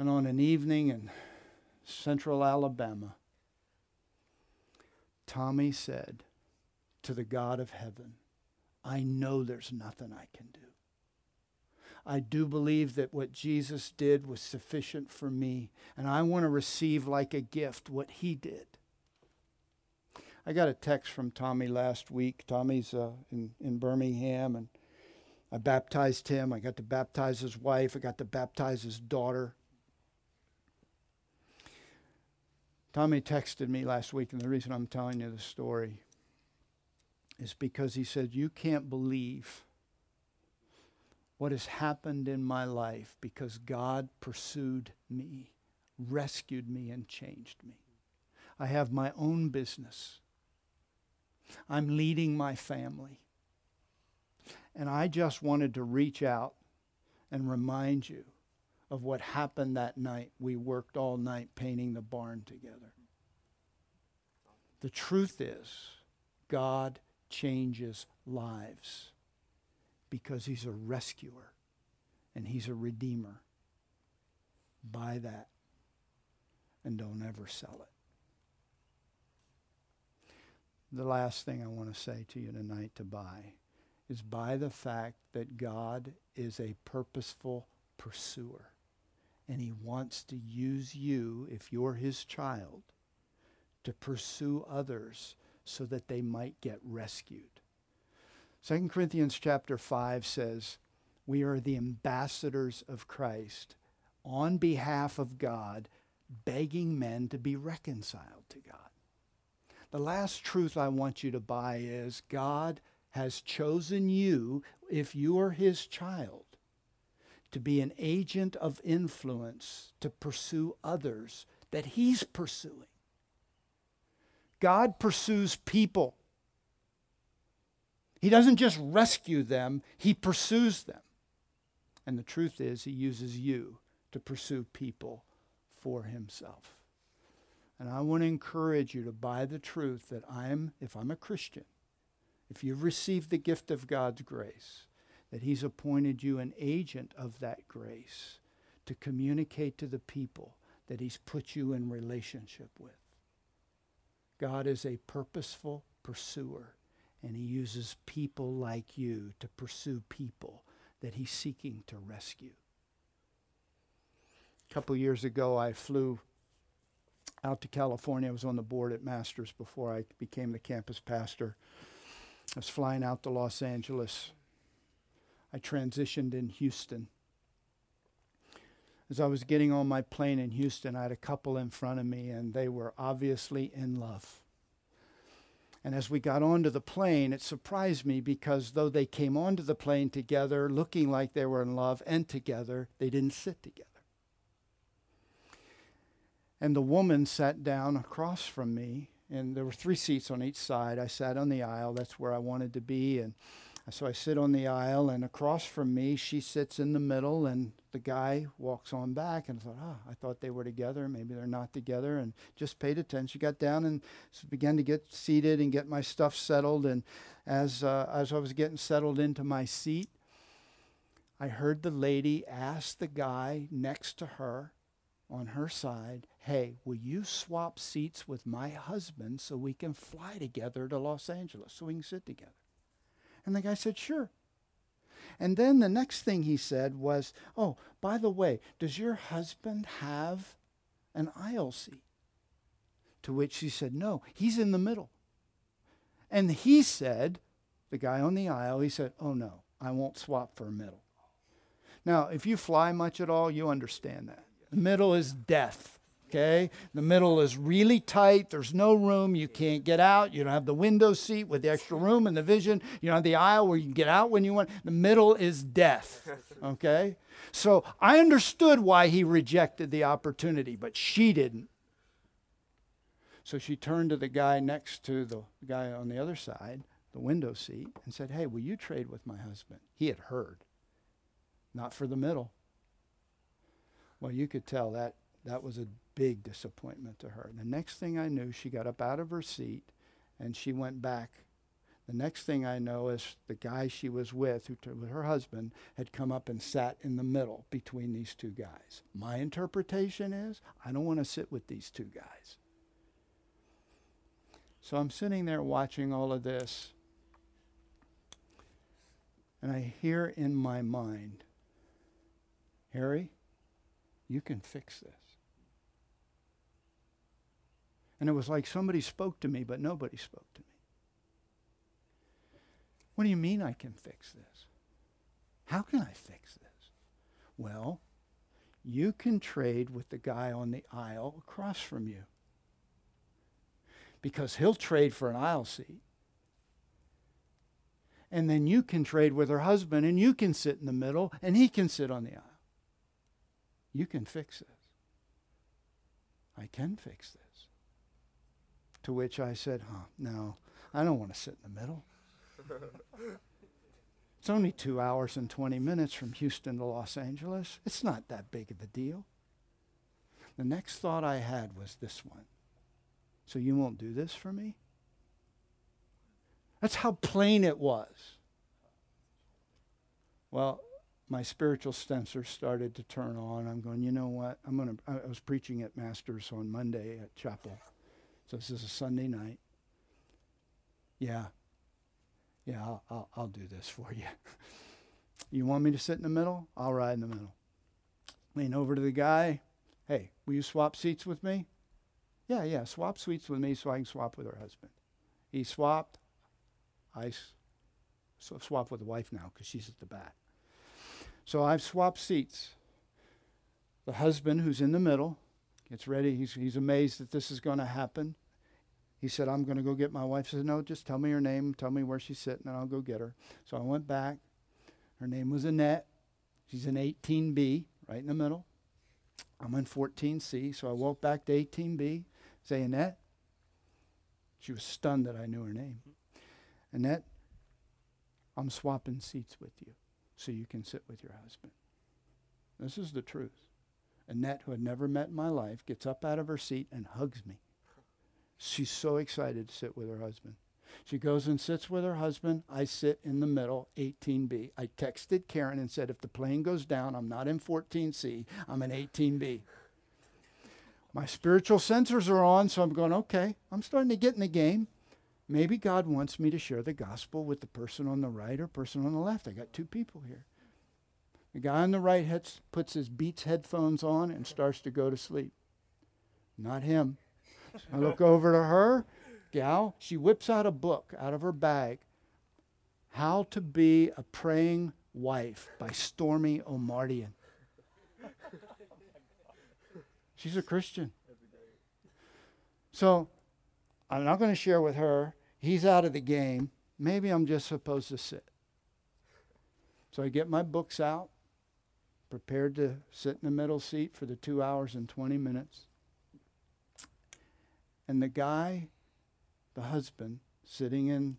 Speaker 1: And on an evening in central Alabama, Tommy said to the God of heaven, I know there's nothing I can do. I do believe that what Jesus did was sufficient for me, and I want to receive like a gift what he did. I got a text from Tommy last week. Tommy's uh, in, in Birmingham, and I baptized him. I got to baptize his wife. I got to baptize his daughter. Tommy texted me last week, and the reason I'm telling you the story is because he said, You can't believe what has happened in my life because God pursued me, rescued me, and changed me. I have my own business. I'm leading my family. And I just wanted to reach out and remind you of what happened that night. We worked all night painting the barn together. The truth is, God changes lives because He's a rescuer and He's a redeemer. Buy that and don't ever sell it. The last thing I want to say to you tonight to buy is buy the fact that God is a purposeful pursuer and he wants to use you, if you're his child, to pursue others so that they might get rescued. 2 Corinthians chapter 5 says, We are the ambassadors of Christ on behalf of God, begging men to be reconciled to God. The last truth I want you to buy is God has chosen you, if you are his child, to be an agent of influence to pursue others that He's pursuing. God pursues people. He doesn't just rescue them, He pursues them. And the truth is, He uses you to pursue people for Himself. And I want to encourage you to buy the truth that I'm, if I'm a Christian, if you've received the gift of God's grace, that He's appointed you an agent of that grace to communicate to the people that He's put you in relationship with. God is a purposeful pursuer, and He uses people like you to pursue people that He's seeking to rescue. A couple years ago, I flew out to California. I was on the board at Masters before I became the campus pastor. I was flying out to Los Angeles I transitioned in Houston. As I was getting on my plane in Houston, I had a couple in front of me, and they were obviously in love. And as we got onto the plane, it surprised me because though they came onto the plane together, looking like they were in love and together, they didn't sit together. And the woman sat down across from me, and there were three seats on each side. I sat on the aisle, that's where I wanted to be. And so I sit on the aisle, and across from me, she sits in the middle, and the guy walks on back. And I thought, ah, I thought they were together. Maybe they're not together. And just paid attention. Got down and began to get seated and get my stuff settled. And as uh, as I was getting settled into my seat, I heard the lady ask the guy next to her, on her side, "Hey, will you swap seats with my husband so we can fly together to Los Angeles so we can sit together?" And the guy said, Sure. And then the next thing he said was, Oh, by the way, does your husband have an aisle seat? To which she said, No, he's in the middle. And he said, the guy on the aisle, he said, Oh, no, I won't swap for a middle. Now, if you fly much at all, you understand that. The middle is death. Okay? The middle is really tight. There's no room. You can't get out. You don't have the window seat with the extra room and the vision. You don't have the aisle where you can get out when you want. The middle is death. Okay? So I understood why he rejected the opportunity, but she didn't. So she turned to the guy next to the guy on the other side, the window seat, and said, Hey, will you trade with my husband? He had heard. Not for the middle. Well, you could tell that that was a big disappointment to her. The next thing I knew, she got up out of her seat and she went back. The next thing I know is the guy she was with, who with her husband, had come up and sat in the middle between these two guys. My interpretation is I don't want to sit with these two guys. So I'm sitting there watching all of this, and I hear in my mind, Harry, you can fix this. And it was like somebody spoke to me, but nobody spoke to me. What do you mean I can fix this? How can I fix this? Well, you can trade with the guy on the aisle across from you because he'll trade for an aisle seat. And then you can trade with her husband and you can sit in the middle and he can sit on the aisle. You can fix this. I can fix this. To which I said, huh, no, I don't want to sit in the middle. it's only two hours and 20 minutes from Houston to Los Angeles. It's not that big of a deal. The next thought I had was this one. So you won't do this for me? That's how plain it was. Well, my spiritual sensor started to turn on. I'm going, you know what? I'm going to, I was preaching at Masters on Monday at chapel. So this is a Sunday night. Yeah. Yeah, I'll, I'll, I'll do this for you. you want me to sit in the middle? I'll ride in the middle. Lean over to the guy. Hey, will you swap seats with me? Yeah, yeah, swap seats with me so I can swap with her husband. He swapped. I swap with the wife now because she's at the back. So I've swapped seats. The husband, who's in the middle, gets ready. He's, he's amazed that this is going to happen. He said, I'm going to go get my wife. He said, No, just tell me her name, tell me where she's sitting, and I'll go get her. So I went back. Her name was Annette. She's in 18B, right in the middle. I'm in 14C. So I walked back to 18B, say, Annette. She was stunned that I knew her name. Annette, I'm swapping seats with you so you can sit with your husband. This is the truth. Annette, who had never met in my life, gets up out of her seat and hugs me. She's so excited to sit with her husband. She goes and sits with her husband. I sit in the middle, 18B. I texted Karen and said, if the plane goes down, I'm not in 14C, I'm in 18B. My spiritual sensors are on, so I'm going, okay, I'm starting to get in the game. Maybe God wants me to share the gospel with the person on the right or person on the left. I got two people here. The guy on the right puts his Beats headphones on and starts to go to sleep. Not him. I look over to her, gal. She whips out a book out of her bag How to Be a Praying Wife by Stormie Omartian. She's a Christian. So I'm not going to share with her he's out of the game. Maybe I'm just supposed to sit. So I get my books out, prepared to sit in the middle seat for the two hours and 20 minutes. And the guy, the husband, sitting in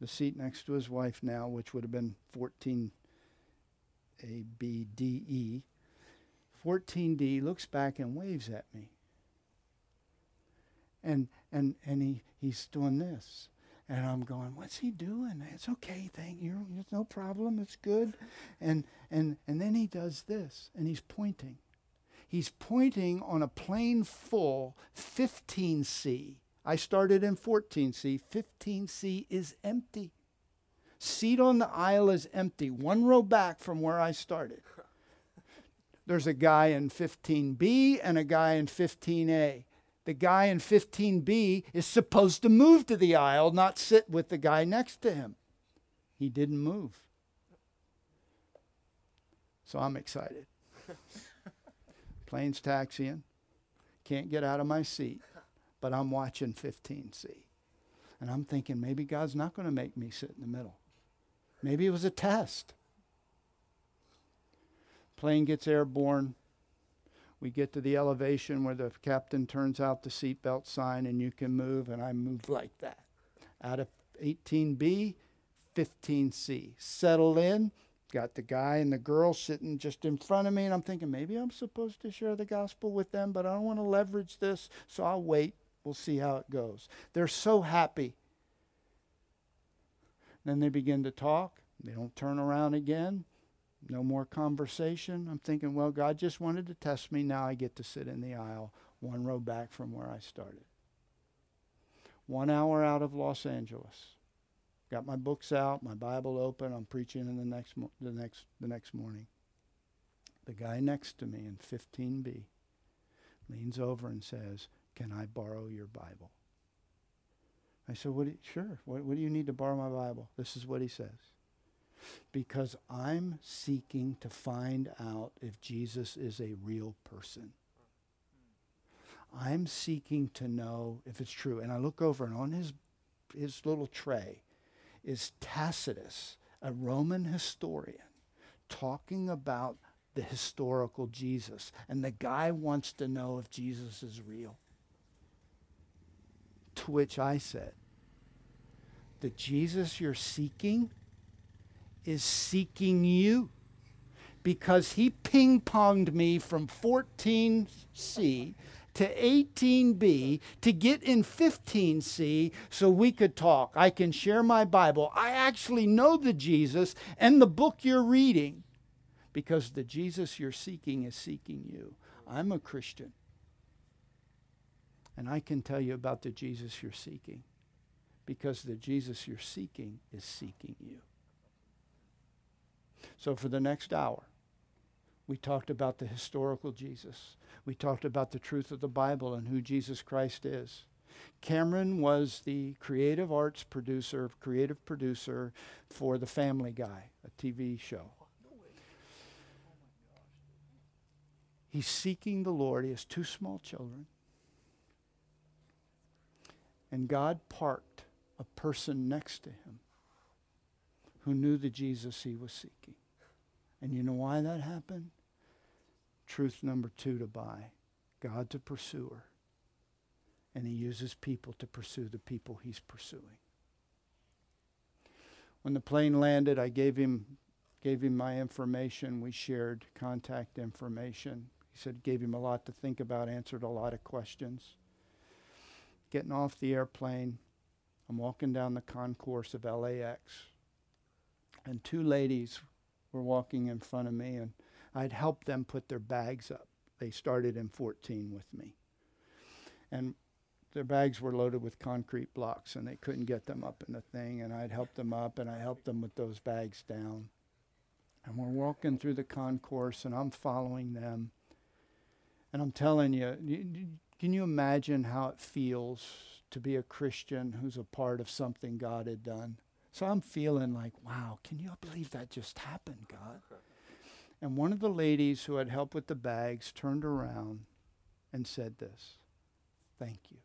Speaker 1: the seat next to his wife now, which would have been 14 A, B, D, E, 14D, looks back and waves at me. And, and, and he, he's doing this. And I'm going, what's he doing? It's okay, thank you. It's no problem. It's good. And, and, and then he does this, and he's pointing. He's pointing on a plane full 15C. I started in 14C. 15C is empty. Seat on the aisle is empty, one row back from where I started. There's a guy in 15B and a guy in 15A the guy in 15B is supposed to move to the aisle, not sit with the guy next to him. He didn't move. So I'm excited. Plane's taxiing. can't get out of my seat, but I'm watching 15C. And I'm thinking, maybe God's not going to make me sit in the middle. Maybe it was a test. Plane gets airborne. We get to the elevation where the captain turns out the seatbelt sign and you can move, and I move like that. Out of 18B, 15C. Settle in, got the guy and the girl sitting just in front of me, and I'm thinking maybe I'm supposed to share the gospel with them, but I don't want to leverage this, so I'll wait. We'll see how it goes. They're so happy. Then they begin to talk. They don't turn around again. No more conversation. I'm thinking, well, God just wanted to test me. Now I get to sit in the aisle, one row back from where I started. One hour out of Los Angeles. Got my books out, my Bible open. I'm preaching in the next mo- the next the next morning. The guy next to me in 15B leans over and says, "Can I borrow your Bible?" I said, "What? You, sure. What, what do you need to borrow my Bible?" This is what he says. Because I'm seeking to find out if Jesus is a real person. I'm seeking to know if it's true. And I look over, and on his his little tray is Tacitus, a Roman historian, talking about the historical Jesus. And the guy wants to know if Jesus is real. To which I said, The Jesus you're seeking is seeking you because he ping ponged me from 14C to 18b to get in 15c so we could talk. I can share my Bible. I actually know the Jesus and the book you're reading because the Jesus you're seeking is seeking you. I'm a Christian. And I can tell you about the Jesus you're seeking because the Jesus you're seeking is seeking you. So for the next hour, we talked about the historical Jesus. We talked about the truth of the Bible and who Jesus Christ is. Cameron was the creative arts producer, creative producer for The Family Guy, a TV show. He's seeking the Lord. He has two small children. And God parked a person next to him who knew the Jesus he was seeking. And you know why that happened? Truth number two to buy God's a pursuer. And he uses people to pursue the people he's pursuing. When the plane landed, I gave him, gave him my information. We shared contact information. He said, gave him a lot to think about, answered a lot of questions. Getting off the airplane, I'm walking down the concourse of LAX, and two ladies were walking in front of me, and I'd help them put their bags up. They started in 14 with me. And their bags were loaded with concrete blocks and they couldn't get them up in the thing. And I'd help them up and I helped them with those bags down. And we're walking through the concourse and I'm following them. And I'm telling you, can you imagine how it feels to be a Christian who's a part of something God had done? So I'm feeling like, wow, can you believe that just happened, God? And one of the ladies who had helped with the bags turned around and said this Thank you.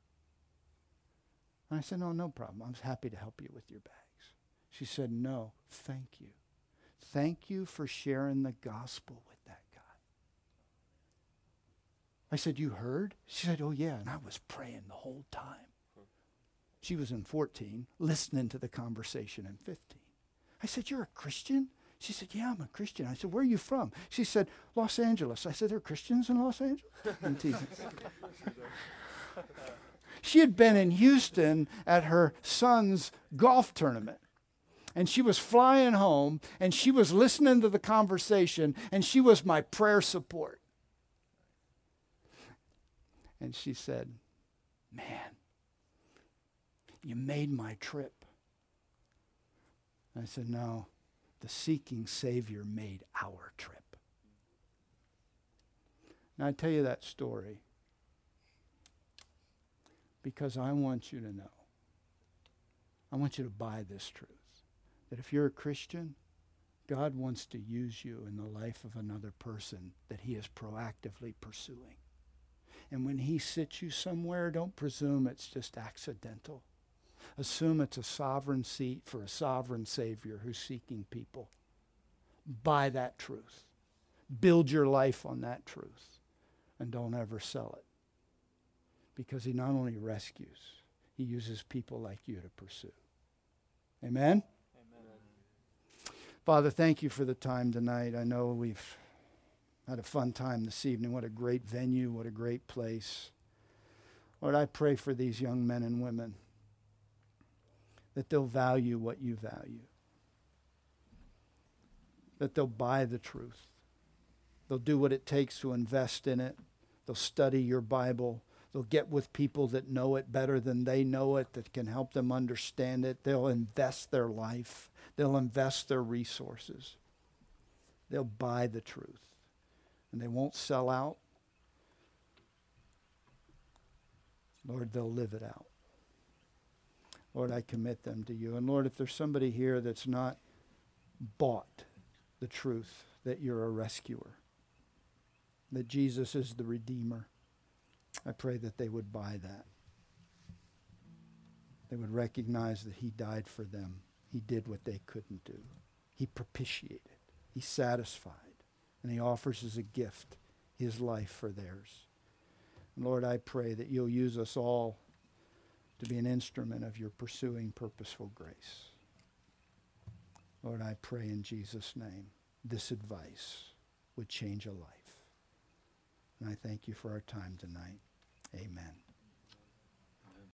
Speaker 1: And I said, No, no problem. I'm happy to help you with your bags. She said, No, thank you. Thank you for sharing the gospel with that guy. I said, You heard? She said, Oh, yeah. And I was praying the whole time. She was in 14, listening to the conversation in 15. I said, You're a Christian? She said, Yeah, I'm a Christian. I said, Where are you from? She said, Los Angeles. I said, There are Christians in Los Angeles? she had been in Houston at her son's golf tournament. And she was flying home and she was listening to the conversation and she was my prayer support. And she said, Man, you made my trip. I said, No, the seeking Savior made our trip. Now, I tell you that story because I want you to know. I want you to buy this truth that if you're a Christian, God wants to use you in the life of another person that He is proactively pursuing. And when he sits you somewhere, don't presume it's just accidental. Assume it's a sovereign seat for a sovereign Savior who's seeking people. Buy that truth. Build your life on that truth. And don't ever sell it. Because he not only rescues, he uses people like you to pursue. Amen? Amen. Father, thank you for the time tonight. I know we've had a fun time this evening. What a great venue. What a great place. Lord, I pray for these young men and women that they'll value what you value, that they'll buy the truth, they'll do what it takes to invest in it, they'll study your Bible. They'll get with people that know it better than they know it, that can help them understand it. They'll invest their life. They'll invest their resources. They'll buy the truth and they won't sell out. Lord, they'll live it out. Lord, I commit them to you. And Lord, if there's somebody here that's not bought the truth that you're a rescuer, that Jesus is the Redeemer, I pray that they would buy that. They would recognize that He died for them. He did what they couldn't do. He propitiated. He satisfied and he offers as a gift his life for theirs. And Lord, I pray that you'll use us all to be an instrument of your pursuing purposeful grace. Lord, I pray in Jesus' name this advice would change a life. And I thank you for our time tonight. Amen.